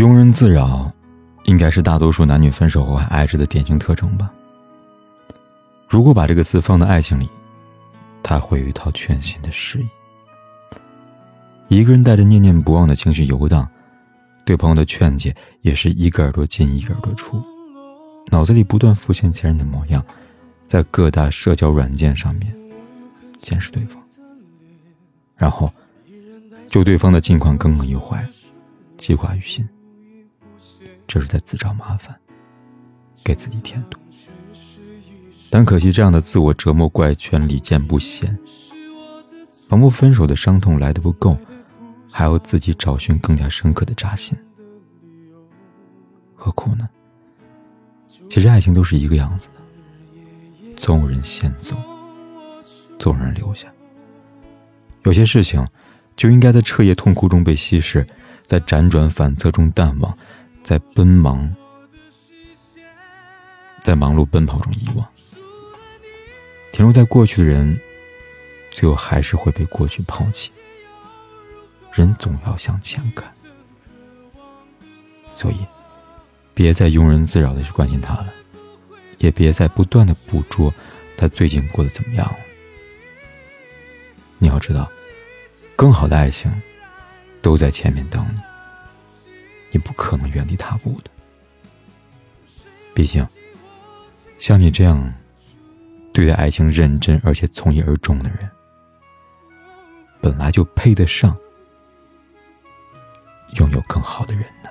庸人自扰，应该是大多数男女分手后还爱着的典型特征吧。如果把这个词放到爱情里，它会有一套全新的诗意。一个人带着念念不忘的情绪游荡，对朋友的劝解也是一个耳朵进一个耳朵出，脑子里不断浮现前任的模样，在各大社交软件上面监视对方，然后就对方的近况耿耿于怀，记挂于心。这是在自找麻烦，给自己添堵。但可惜，这样的自我折磨怪圈屡见不鲜。仿佛分手的伤痛来的不够，还要自己找寻更加深刻的扎心。何苦呢？其实爱情都是一个样子的，总有人先走，总有人留下。有些事情，就应该在彻夜痛哭中被稀释，在辗转反侧中淡忘。在奔忙，在忙碌奔跑中遗忘，停留在过去的人，最后还是会被过去抛弃。人总要向前看，所以，别再庸人自扰的去关心他了，也别再不断的捕捉他最近过得怎么样了。你要知道，更好的爱情，都在前面等你。你不可能原地踏步的，毕竟，像你这样对待爱情认真而且从一而终的人，本来就配得上拥有更好的人呢。